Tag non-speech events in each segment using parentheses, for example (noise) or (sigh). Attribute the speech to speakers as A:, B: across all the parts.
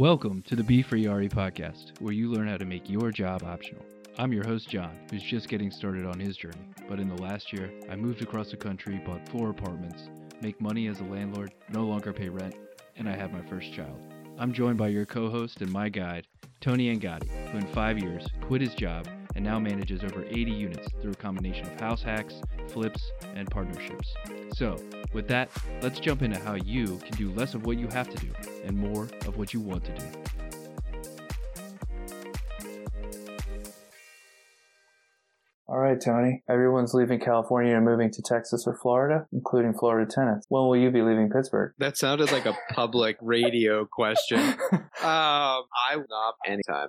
A: Welcome to the Be Free RE podcast, where you learn how to make your job optional. I'm your host, John, who's just getting started on his journey. But in the last year, I moved across the country, bought four apartments, make money as a landlord, no longer pay rent, and I have my first child. I'm joined by your co host and my guide, Tony Angotti, who in five years quit his job and now manages over 80 units through a combination of house hacks, flips, and partnerships. So, with that, let's jump into how you can do less of what you have to do and more of what you want to do.
B: Right, Tony. Everyone's leaving California and moving to Texas or Florida, including Florida tenants. When will you be leaving Pittsburgh?
C: That sounded like a public (laughs) radio question. (laughs) Um, I will not anytime.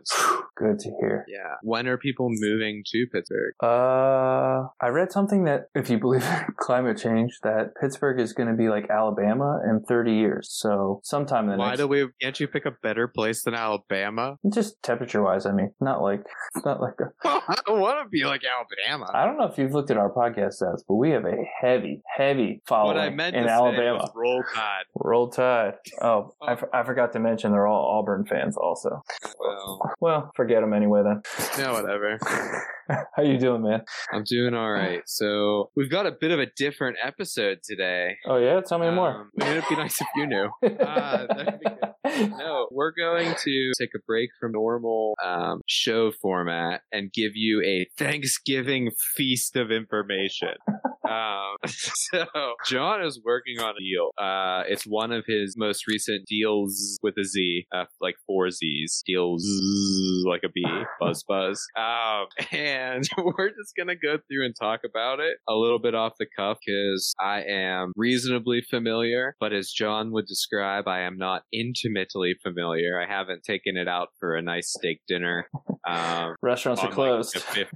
B: Good to hear.
C: Yeah. When are people moving to Pittsburgh?
B: Uh, I read something that, if you believe in (laughs) climate change, that Pittsburgh is going to be like Alabama in 30 years. So sometime in the next
C: Why
B: next,
C: do we? Can't you pick a better place than Alabama?
B: just temperature wise, I mean, not like, not like a,
C: I don't want to be like Alabama.
B: I don't know if you've looked at our podcast stats, but we have a heavy, heavy following
C: What I meant
B: in
C: to say
B: Alabama.
C: was roll tide.
B: Roll Tide. Oh, oh. I, f- I forgot to mention they're all Auburn fans also.
C: Well,
B: Well, forget them anyway then.
C: Yeah, whatever. (laughs) (laughs)
B: How you doing, man?
C: I'm doing all right. So we've got a bit of a different episode today.
B: Oh yeah, tell me more.
C: Um, it'd be nice if you knew. (laughs) uh, that'd be good. No, we're going to take a break from normal um, show format and give you a Thanksgiving feast of information. (laughs) Um, (laughs) so John is working on a deal. Uh, it's one of his most recent deals with a Z, uh, like four Z's. Deals like a B, (laughs) buzz buzz. Um, (laughs) and we're just gonna go through and talk about it a little bit off the cuff because I am reasonably familiar, but as John would describe, I am not intimately familiar. I haven't taken it out for a nice steak dinner. Um,
B: Restaurants are closed.
C: Like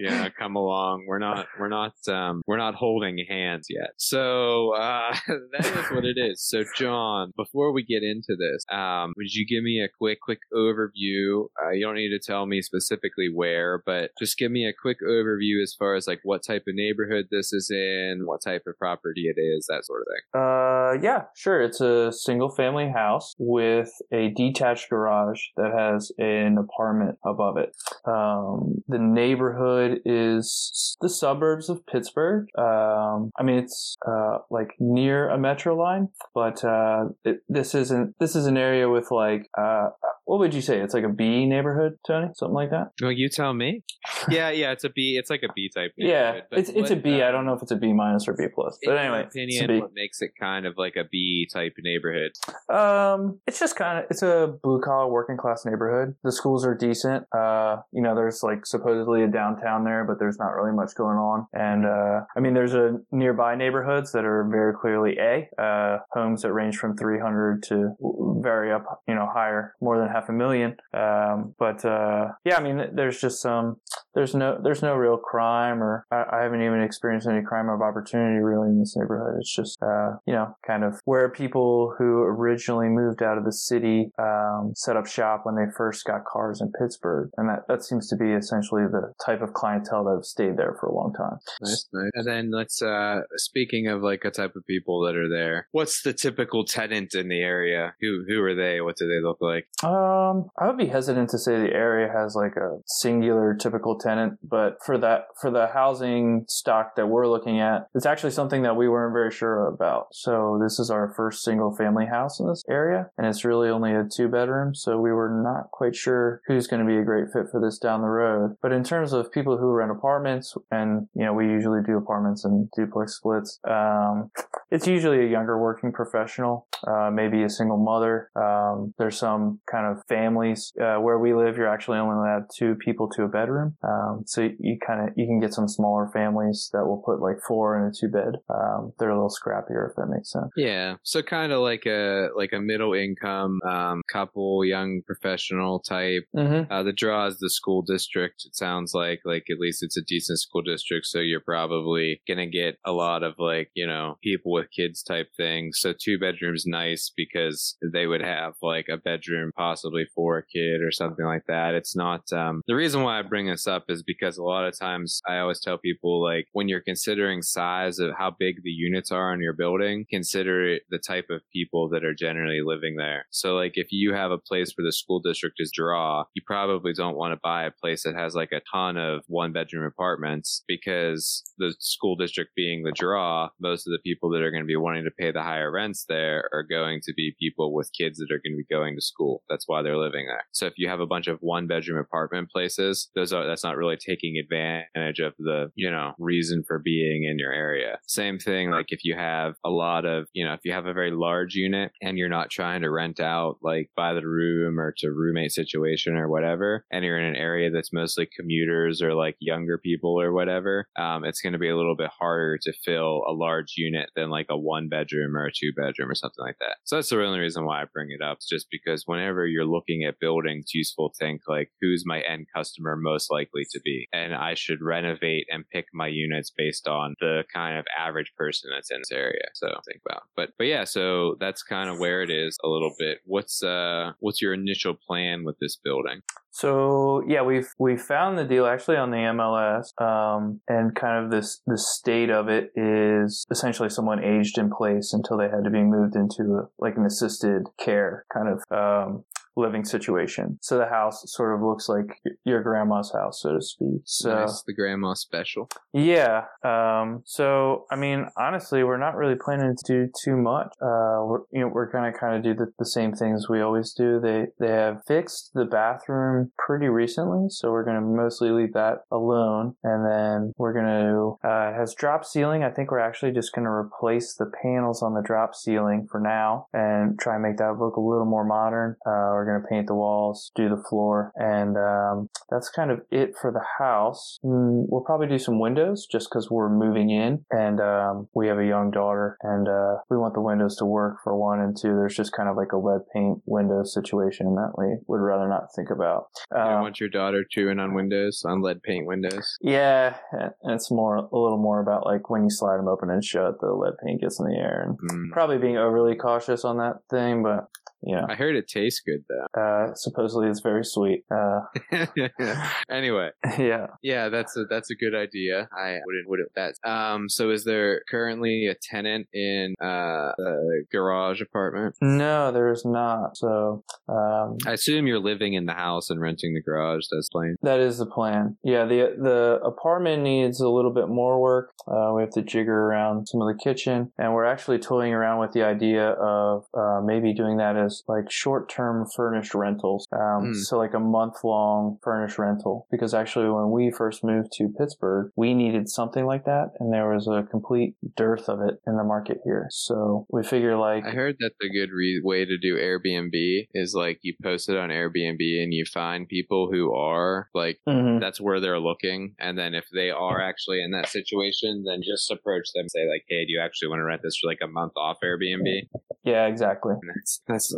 C: (laughs) Yeah, come along. We're not, we're not, um, we're not holding hands yet. So uh, (laughs) that is what it is. So John, before we get into this, um, would you give me a quick, quick overview? Uh, you don't need to tell me specifically where, but just give me a quick overview as far as like what type of neighborhood this is in, what type of property it is, that sort of thing.
B: Uh, yeah, sure. It's a single family house with a detached garage that has an apartment above it. Um, the neighborhood is the suburbs of Pittsburgh. Um, I mean, it's, uh, like near a metro line, but, uh, it, this isn't, this is an area with like, uh, what would you say? It's like a B neighborhood, Tony? Something like that?
C: Well, you tell me. Yeah, yeah, it's a B. It's like a B type.
B: Yeah, it's, it's a
C: what,
B: B. I
C: um,
B: don't know if it's a B minus or B plus, but
C: in
B: anyway, a
C: opinion, what makes it kind of like a B type neighborhood?
B: Um, it's just kind of it's a blue collar working class neighborhood. The schools are decent. Uh, you know, there's like supposedly a downtown there, but there's not really much going on. And uh, I mean, there's a nearby neighborhoods that are very clearly A. Uh, homes that range from 300 to very up, you know, higher, more than half a million. Um, but uh, yeah, I mean, there's just some there's no there's no real crime or I, I haven't even experienced any crime of opportunity really in this neighborhood. It's just uh, you know kind of where people who originally moved out of the city um, set up shop when they first got cars in Pittsburgh, and that that seems to be essentially the type of clientele that have stayed there for a long time.
C: Nice, nice. And then let's uh speaking of like a type of people that are there, what's the typical tenant in the area? Who who are they? What do they look like?
B: Um, I would be hesitant to say the area has like a singular typical tenant, but for that for the housing stock that we're looking at, it's actually something that we weren't very sure about. So this is our first single family house in this area, and it's really only a two bedroom, so we were not quite sure who's going to be a great fit for this down the road. But in terms of people who rent apartments, and you know we usually do apartments and duplex splits, um, it's usually a younger working professional, uh, maybe a single mother. Um, there's some kind of families uh, where we live. You're actually only allowed two people to a bedroom, um, so you kind of you can get some smaller families that will put like four in a two bed. Um, they're a little scrappier if that makes sense.
C: Yeah, so kind of like a like a middle income um, couple, young professional type.
B: Mm-hmm.
C: Uh, the draw is the school district. It sounds like like at least it's a decent school district, so you're probably gonna get a lot of like you know people with kids type thing. So two bedrooms nice because they would have like a bedroom possibly for a kid or something like that. It's not um, the reason why I bring this up is because a lot of times I always tell people like when you're considering size of how big the units are on your building, consider the type of people that are generally living there. So like if you have a place where the school district is draw, you probably don't want to buy a place that has like a ton of one bedroom apartments because the school district being the draw, most of the people that are going to be wanting to pay the higher rents there are going to be people with kids that are going to be going to school. That's why they're living there. So if you have a bunch of one bedroom apartment places, those are that's not really taking advantage of the, you know, reason for being in your area. Same thing like if you have a lot of, you know, if you have a very large unit and you're not trying to rent out like by the room or to roommate situation or whatever, and you're in an area that's mostly commuters or like younger people or whatever, um, it's going to be a little bit harder to fill a large unit than like a one bedroom or a two bedroom or something like that. So that's the only reason why I bring it up. Just because whenever you're looking at buildings, useful to think like who's my end customer most likely to be, and I should renovate and pick my units based on the kind of average person that's in this area. So think about, but but yeah, so that's kind of where it is a little bit. What's uh what's your initial plan with this building?
B: So yeah, we've we found the deal actually on the MLS, um, and kind of this the state of it is essentially someone aged in place until they had to be moved into a, like an assisted care kind of um, living situation. So the house sort of looks like your grandma's house, so to speak. So
C: nice, the grandma special.
B: Yeah. Um, so I mean, honestly, we're not really planning to do too much. Uh, we're, you know, we're gonna kind of do the, the same things we always do. They they have fixed the bathroom pretty recently, so we're gonna mostly leave that alone, and then we're gonna uh, has drop ceiling. I think we're actually just gonna replace the panels on the drop ceiling for now and try and make that look a little more modern. Uh, we're going to paint the walls, do the floor, and um, that's kind of it for the house. Mm, we'll probably do some windows just because we're moving in and um, we have a young daughter and uh, we want the windows to work for one and two. There's just kind of like a lead paint window situation that we would rather not think about.
C: Um, you want your daughter chewing on windows, on lead paint windows?
B: Yeah, it's more a little more about like when you slide them open and shut, the lead paint gets in the air, and mm. probably being overly cautious on that thing. But yeah.
C: I heard it tastes good though.
B: Uh, supposedly it's very sweet. Uh, (laughs)
C: anyway. (laughs)
B: Yeah.
C: Yeah, that's a that's a good idea. I wouldn't would it that. Um. So is there currently a tenant in uh the garage apartment?
B: No, there's not. So. Um,
C: I assume you're living in the house and renting the garage. That's plan.
B: That is the plan. Yeah. The the apartment needs a little bit more work. Uh, we have to jigger around some of the kitchen, and we're actually toying around with the idea of uh, maybe doing that as as like short term furnished rentals. Um, mm. So like a month long furnished rental. Because actually, when we first moved to Pittsburgh, we needed something like that, and there was a complete dearth of it in the market here. So we figure like
C: I heard that the good re- way to do Airbnb is like you post it on Airbnb and you find people who are like mm-hmm. that's where they're looking, and then if they are actually in that situation, then just approach them, and say like, hey, do you actually want to rent this for like a month off Airbnb?
B: Yeah, exactly.
C: And that's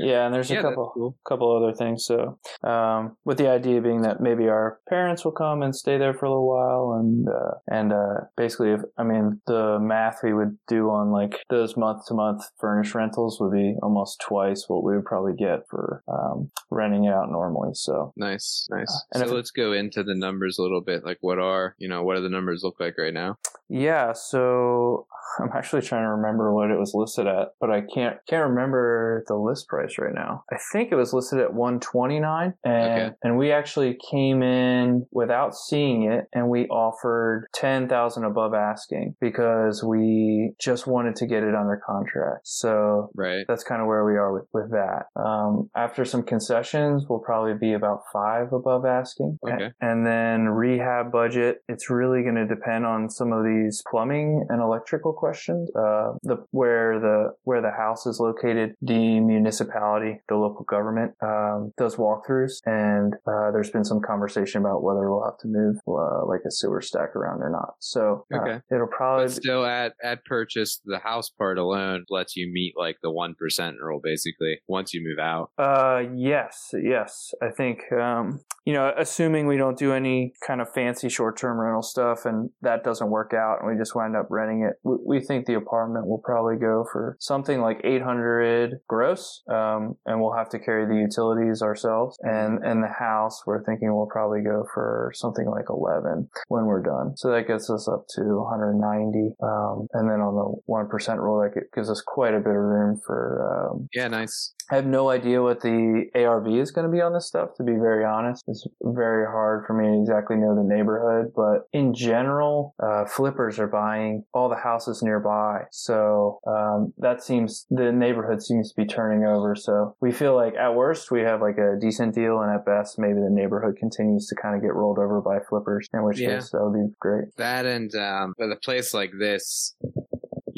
B: Yeah, and there's yeah, a couple cool. couple other things. So, um, with the idea being that maybe our parents will come and stay there for a little while, and uh, and uh, basically, if I mean the math we would do on like those month to month furnished rentals would be almost twice what we would probably get for um, renting it out normally. So
C: nice, nice. Uh, and so let's go into the numbers a little bit. Like, what are you know what do the numbers look like right now?
B: Yeah, so (laughs) I'm actually trying to remember what it was listed at, but I can't can't remember the list price right now. I think it was listed at 129 and okay. and we actually came in without seeing it and we offered 10,000 above asking because we just wanted to get it under contract. So
C: right.
B: that's kind of where we are with, with that. Um, after some concessions, we'll probably be about five above asking.
C: Okay.
B: And then rehab budget, it's really going to depend on some of these plumbing and electrical questions. Uh, the where the where the house is located, the municipality, the local government um, does walkthroughs, and uh, there's been some conversation about whether we'll have to move uh, like a sewer stack around or not. So uh, okay. it'll probably
C: but still at at purchase the house part alone lets you meet like the one percent rule basically once you move out.
B: Uh, yes, yes, I think um, you know, assuming we don't do any kind of fancy short term rental stuff and that doesn't work out and we just wind up renting it, we, we think the apartment will probably go for something like 800 gross. Um, and we'll have to carry the utilities ourselves. And, and the house, we're thinking we'll probably go for something like 11 when we're done. So that gets us up to 190. Um, and then on the 1% rule, that gives us quite a bit of room for, um,
C: yeah, nice.
B: I have no idea what the ARV is going to be on this stuff, to be very honest. It's very hard for me to exactly know the neighborhood, but in general, uh, flippers are buying all the houses nearby. So, um, that seems, the neighborhood seems to be turning over. So we feel like at worst, we have like a decent deal, and at best, maybe the neighborhood continues to kind of get rolled over by flippers, in which
C: Yeah.
B: case that would be great.
C: That and um, with a place like this,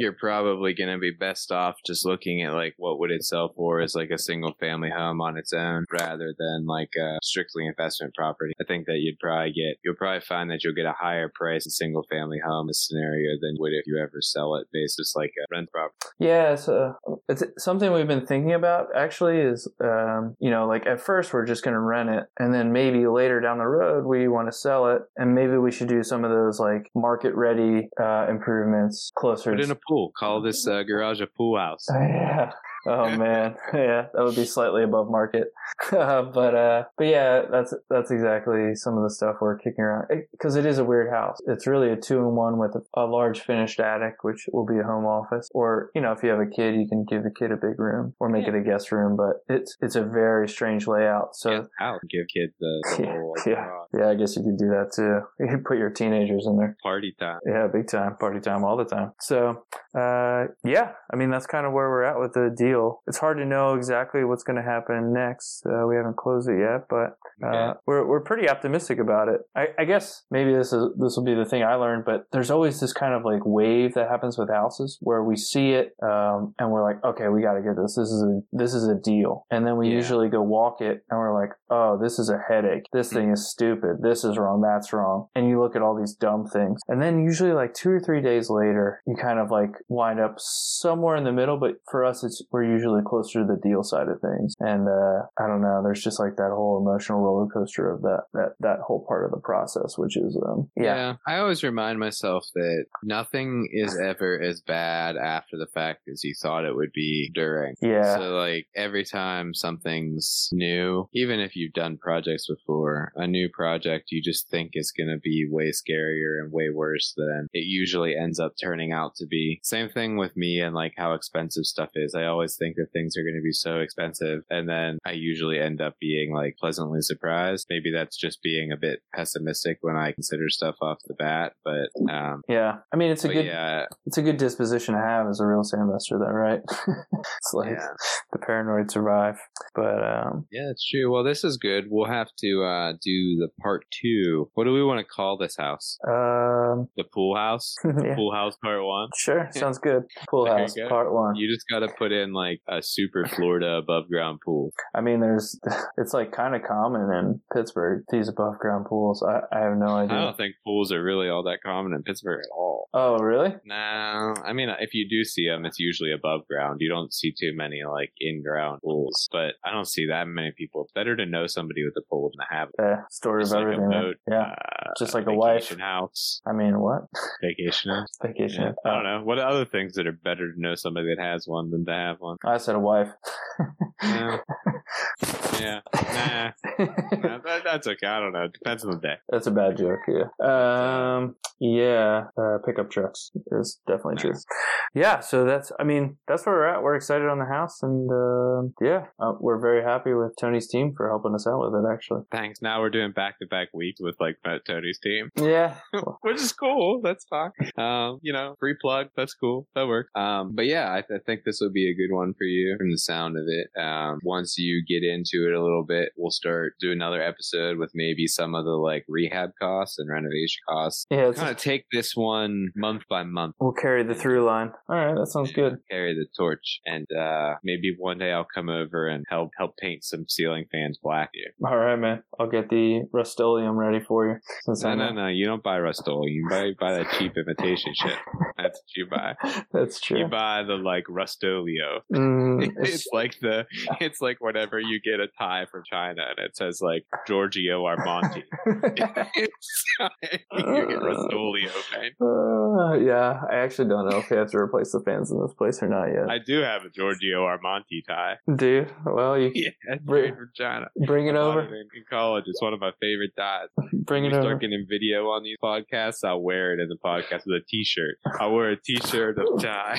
C: you're probably going to be best off just looking at like what would it sell for as like a single family home on its own rather than like a strictly investment property. I think that you'd probably get, you'll probably find that you'll get a higher price in single family home this scenario than would if you ever sell it based just like a rent property.
B: Yeah, it's, uh, it's something we've been thinking about actually is, um, you know, like at first we're just going to rent it and then maybe later down the road we want to sell it and maybe we should do some of those like market ready, uh, improvements closer.
C: Put in
B: to-
C: a Call this uh, garage a pool house.
B: yeah. Oh (laughs) man, (laughs) yeah, that would be slightly above market, (laughs) uh, but uh, but yeah, that's that's exactly some of the stuff we're kicking around because it is a weird house. It's really a two in one with a, a large finished attic, which will be a home office, or you know, if you have a kid, you can give the kid a big room or make it a guest room. But it's it's a very strange layout. So
C: Get out. Give kids the, the
B: Yeah,
C: whole like,
B: yeah. yeah, I guess you could do that too. You could put your teenagers in there.
C: party time.
B: Yeah, big time, party time all the time. So, uh, yeah, I mean, that's kind of where we're at with the deal. It's hard to know exactly what's going to happen next. Uh, we haven't closed it yet, but uh, we're we're pretty optimistic about it. I, I guess maybe this is this will be the thing I learned, but there's always this kind of like wave that happens with houses where we see it um, and we're like, okay, we got to get this. This is a this is a deal, and then we
C: Yeah.
B: usually go walk it and we're like, oh, this is a headache. This thing is stupid. This is wrong. That's wrong. And you look at all these dumb things, and then usually like two or three days later, you kind of like wind up somewhere in the middle. But for us, it's we're usually closer to the deal side of things. And uh, I don't know. There's just like that whole emotional roller coaster of that that that whole part of the process, which is um yeah.
C: I always remind myself that nothing is ever as bad after the fact as you thought it would be during.
B: Yeah.
C: So like every time something's new, even if you've done projects before, a new project you just think is going to be way scarier and way worse than it usually ends up turning out to be. Same thing with me and like how expensive stuff is. I always think that things are going to be so expensive and then I usually end up being like pleasantly surprised. Maybe that's just being a bit pessimistic when I consider stuff off the bat, but um
B: Yeah, I mean it's a good
C: yeah,
B: it's a good disposition to have as a real estate investor, though, right? (laughs) it's like
C: yeah.
B: The paranoid survive, but um,
C: Yeah, it's true. Well, this is good. We'll have to uh, do the part two. What do we want to call this house?
B: um, (laughs)
C: The pool house? (laughs)
B: yeah,
C: Pool house part one?
B: sure, (laughs) sounds good. Pool
C: There
B: house
C: go.
B: part one.
C: You just got to put in like a super Florida above ground pool.
B: I mean, there's it's like kind of common in Pittsburgh these above ground pools. I, I have no idea.
C: I don't think pools are really all that common in Pittsburgh at all.
B: Oh, really?
C: No, I mean, if you do see them, it's usually above ground. You don't see too many like in ground pools, but I don't see that many people. It's better to know somebody with a pool than to have it.
B: The story
C: Just
B: of
C: like a
B: everything.
C: boat,
B: Yeah,
C: uh,
B: just like a wife.
C: house,
B: I mean, what
C: vacation house. (laughs)
B: vacation?
C: Yeah, I don't know. What other things that are better to know somebody that has one than to have one?
B: I said a wife.
C: Yeah. (laughs) Yeah. Nah. nah that, that's okay. I don't know. It depends on the day.
B: That's a bad joke. Yeah. Um. Yeah. Uh, pickup trucks is definitely true. Yeah. So that's. I mean, that's where we're at. We're excited on the house, and uh, yeah, uh, we're very happy with Tony's team for helping us out with it. Actually.
C: Thanks. Now we're doing back to back weeks with like Tony's team,
B: Yeah. (laughs)
C: which is cool. That's fine. Um, you know, free plug. That's cool. That works. Um, but yeah, I, I think this will be a good one for you from the sound of it. Um, once you get into it a little bit, we'll start do another episode with maybe some of the like rehab costs and renovation costs.
B: Yeah. It's
C: Kind of take this one month by month.
B: we'll carry the through line. All right. That sounds good.
C: Carry the torch, and uh, maybe one day I'll come over and help help paint some ceiling fans black. Here.
B: All right, man. I'll get the Rust-Oleum ready for you. Since
C: No,
B: I'm
C: no, no. You don't buy Rust-Oleum. You buy buy that cheap imitation shit. That's what you buy. (laughs)
B: That's true.
C: You buy the like Rustolio.
B: Mm, (laughs)
C: It's like the it's like whenever you get a tie from China and it says like Giorgio Armani. (laughs) you get open.
B: Uh, yeah, I actually don't know if we have to replace the fans in this place or not yet.
C: I do have a Giorgio Armani tie.
B: Do well, you
C: Yeah,
B: Bring-
C: made
B: bring it
C: I
B: over.
C: In, in college, it's one of my favorite ties.
B: Bring
C: When
B: it
C: we
B: over.
C: start getting video on these podcasts, I'll wear it in the podcast with a T-shirt. I'll wear a T-shirt of (laughs) tie.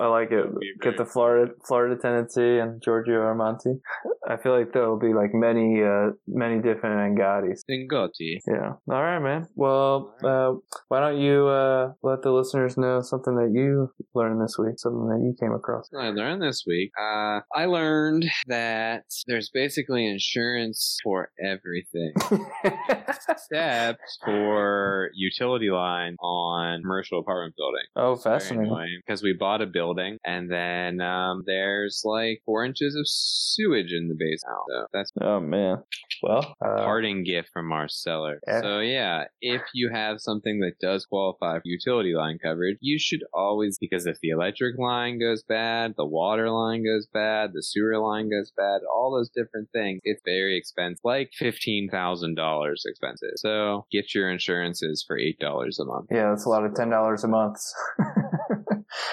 B: I like it. Get the Florida Florida tendency and Giorgio Armani. I feel like there'll be like many uh many different Angottis.
C: Singoti.
B: Yeah. All right, man. Well, uh, why don't you uh, let the listeners know something that you learned this week, something that you came across?
C: I learned this week. Uh, I learned that there's basically insurance for everything. except for utility line on commercial apartment building.
B: oh, fascinating.
C: because we bought a building and then um, there's like four inches of sewage in the basement. So that's
B: Oh man. Well,
C: a
B: uh,
C: parting gift from our seller.
B: Yeah.
C: So yeah, if you have something that does qualify for utility line coverage, you should always because if the electric line goes bad, the water line goes bad, the sewer line goes bad, all those different things, it's very expensive, like fifteen thousand dollars expensive. So get your insurances for eight dollars a month.
B: yeah, that's a lot of ten dollars a month. (laughs)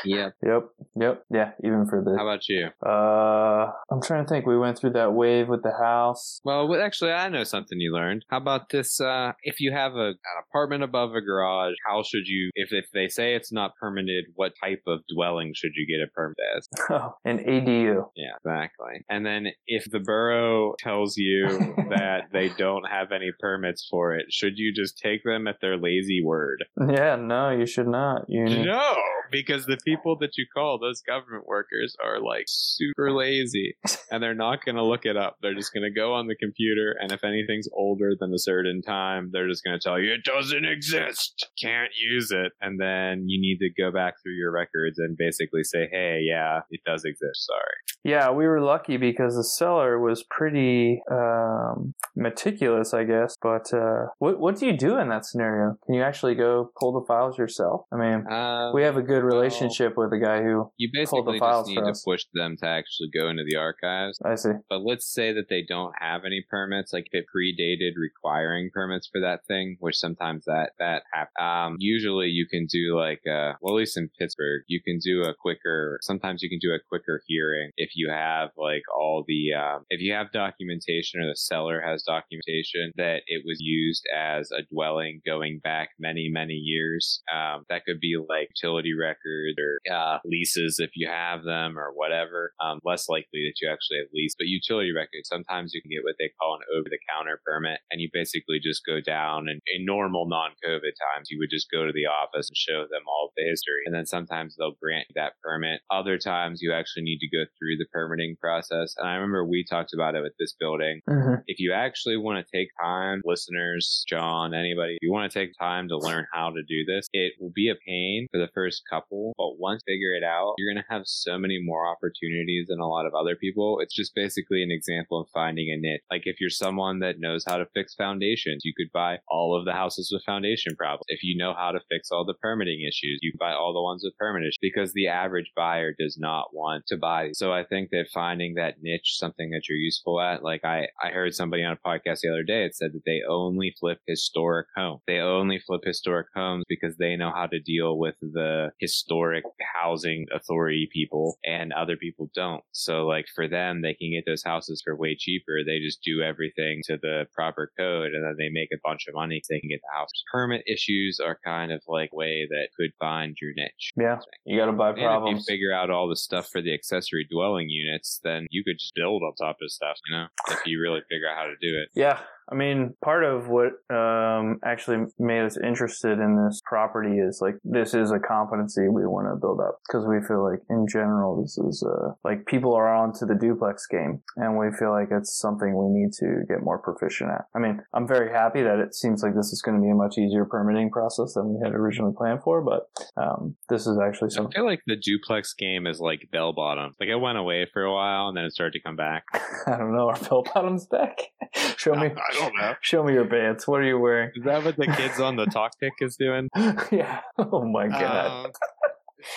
C: Yep.
B: yep. Yep. Yeah. Even for this.
C: How about you?
B: Uh, I'm trying to think. We went through that wave with the house.
C: Well, actually, I know something you learned. How about this? Uh, if you have a, an apartment above a garage, how should you, if, if they say it's not permitted, what type of dwelling should you get a permit as? (laughs)
B: Oh, an ADU.
C: Yeah, exactly. And then if the borough tells you (laughs) that they don't have any permits for it, should you just take them at their lazy word?
B: Yeah. No, you should not. You. need-
C: No, because the people that you call, those government workers, are like super lazy (laughs) and they're not going to look it up. They're just going to go on the computer, and if anything's older than a certain time, they're just going to tell you it doesn't exist, can't use it. And then you need to go back through your records and basically say, hey, yeah, it does exist. Sorry.
B: Yeah, we were lucky because the seller was pretty um, meticulous, I guess. But uh, what what do you do in that scenario? Can you actually go pull the files yourself? I mean,
C: Uh,
B: we have a good relationship with the guy who.
C: you basically
B: files
C: just need to push them to actually go into the archives.
B: I see.
C: But let's say that they don't have any permits, like if it predated requiring permits for that thing, which sometimes that that happens. Um, usually you can do like, uh, well, at least in Pittsburgh, you can do a quicker. Sometimes you can do a quicker hearing if you have like all the um, if you have documentation or the seller has documentation that it was used as a dwelling going back many many years. Um, that could be like utility records or uh, leases if you have them or whatever. Um, less likely that you actually have lease, but utility records. Sometimes you can get what they call an over-the-counter permit, and you basically just go down and in normal non-COVID times, you would just go to the office and show them all of the history, and then sometimes they'll grant you that permit. Other times you actually need to go through the permitting process, and I remember we talked about it with this building
B: hmm
C: if you actually want to take time, listeners, John, anybody, if you want to take time to learn how to do this, it will be a pain for the first couple, but once you figure it out, you're going to have so many more opportunities than a lot of other people. It's just basically an example of finding a niche. Like if you're someone that knows how to fix foundations, you could buy all of the houses with foundation problems. If you know how to fix all the permitting issues, you buy all the ones with permit issues because the average buyer does not want to buy. So I think that finding that niche, something that you're useful at, like I, I heard somebody on a podcast the other day, it said that they only flip historic homes. They only flip historic homes because they know how to deal with the historic housing authority people and other people don't. So like for them, they can get those houses for way cheaper. They just do everything to the proper code and then they make a bunch of money. so They can get the house. Permit issues are kind of like way that could find your niche.
B: Yeah, you got to buy
C: And if
B: problems.
C: you figure out all the stuff for the accessory dwelling units, then you could just build on top of stuff, you know, if you really figure out how to do it.
B: Yeah, I mean, part of what um, actually made us interested in this property is like this is a competency we want to build up because we feel like in general this is uh, like people are onto the duplex game and we feel like it's something we need to get more proficient at. I mean, I'm very happy that it seems like this is going to be a much easier permitting process than we had originally planned for, but um, this is actually something.
C: I feel like the duplex game is like bell bottom. Like it went away for a while and then it started to come back. (laughs)
B: I don't know. Are bell bottoms back? (laughs) show me.
C: Don't know. (laughs)
B: Show me your pants. What are you wearing?
C: Is that what the kids on the (laughs) talk tick is doing? (laughs)
B: yeah. Oh my god.
C: Um,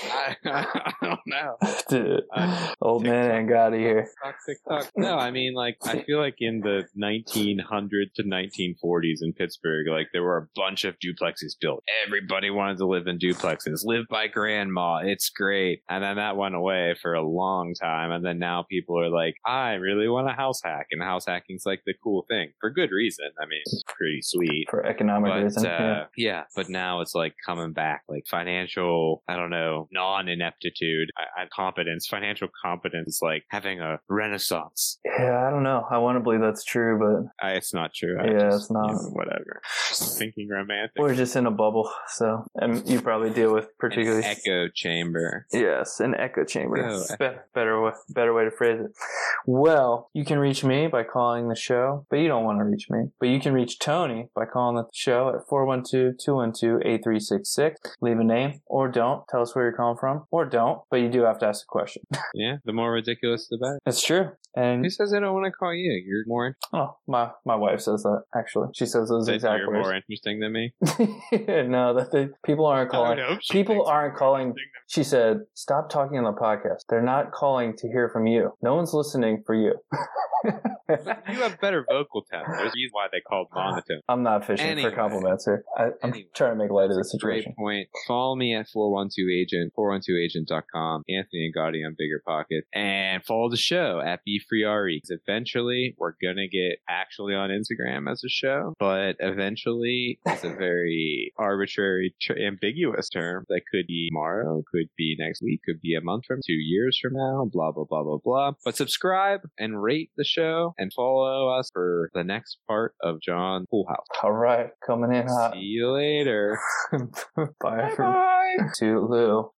C: I, (laughs) I don't know. (laughs)
B: Dude,
C: Uh,
B: old man
C: TikTok.
B: ain't got it here.
C: TikTok, TikTok. No, I mean, like, I feel like in the 1900s to 1940s in Pittsburgh, like, there were a bunch of duplexes built. Everybody wanted to live in duplexes, live by grandma. It's great. And then that went away for a long time. And then now people are like, I really want a house hack. And house hacking's like the cool thing for good reason. I mean, it's pretty sweet.
B: For economic
C: But
B: reasons.
C: uh,
B: yeah.
C: yeah, but now it's like coming back, like financial, I don't know, non-ineptitude, I, I, competence, financial competence is like having a renaissance.
B: Yeah, I don't know. I want to believe that's true, but
C: I, it's not true. I
B: Yeah,
C: just,
B: it's not.
C: you know, whatever. Just thinking romantic.
B: we're just in a bubble. So, and you probably deal with
C: An
B: particularly.
C: echo chamber.
B: Yes, an echo chamber.
C: Oh, echo.
B: Be- better way, better way to phrase it. Well, you can reach me by calling the show, but you don't want to reach me. But you can reach Tony by calling the show at 412-212-8366. Leave a name or don't. Tell us where you're calling from or don't, but you do have to ask a question. (laughs)
C: Yeah, the more ridiculous, the better.
B: It's true. And
C: Who says I don't want to call you? You're more,
B: oh, my my wife says that actually. She says those
C: that
B: exact
C: you're
B: words.
C: more interesting than me. (laughs)
B: no, that they, people aren't calling. (laughs) People aren't calling. She said, "Stop talking on the podcast. They're not calling to hear from you. No one's listening for you."
C: You have better vocal talent. There's a reason why they called monotone.
B: I'm not fishing
C: Anyway.
B: for compliments here. I, I'm
C: Anyway.
B: trying to make light of the
C: a great
B: situation.
C: point. Follow me at 412agent, 412agent.com, Anthony Angotti on Bigger Pocket, and follow the show at Be Free Eventually, we're gonna get actually on Instagram as a show, but eventually it's a (laughs) very arbitrary, tr- ambiguous term that could be tomorrow, could be next week, could be a month from, two years from now, blah blah blah blah blah. But subscribe and rate the show and follow us for the next part of John Pool House.
B: All right, coming in hot.
C: See you later. (laughs)
B: Bye.
C: Bye.
B: Toodaloo.